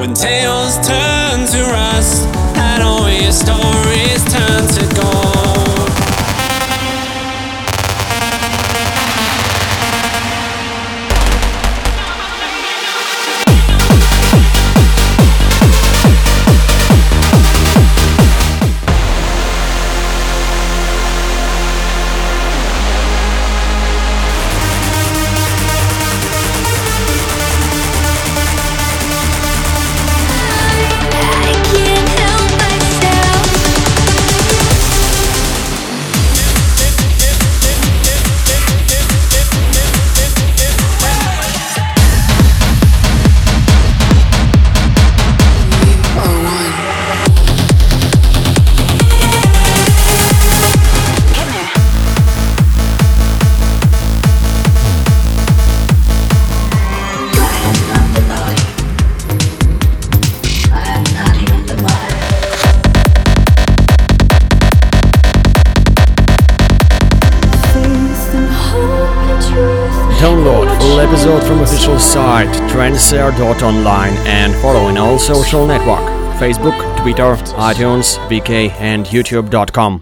When tales turn to rust. And all your stories Download full episode from official site tranceair.online and follow in all social network Facebook, Twitter, iTunes, VK and YouTube.com.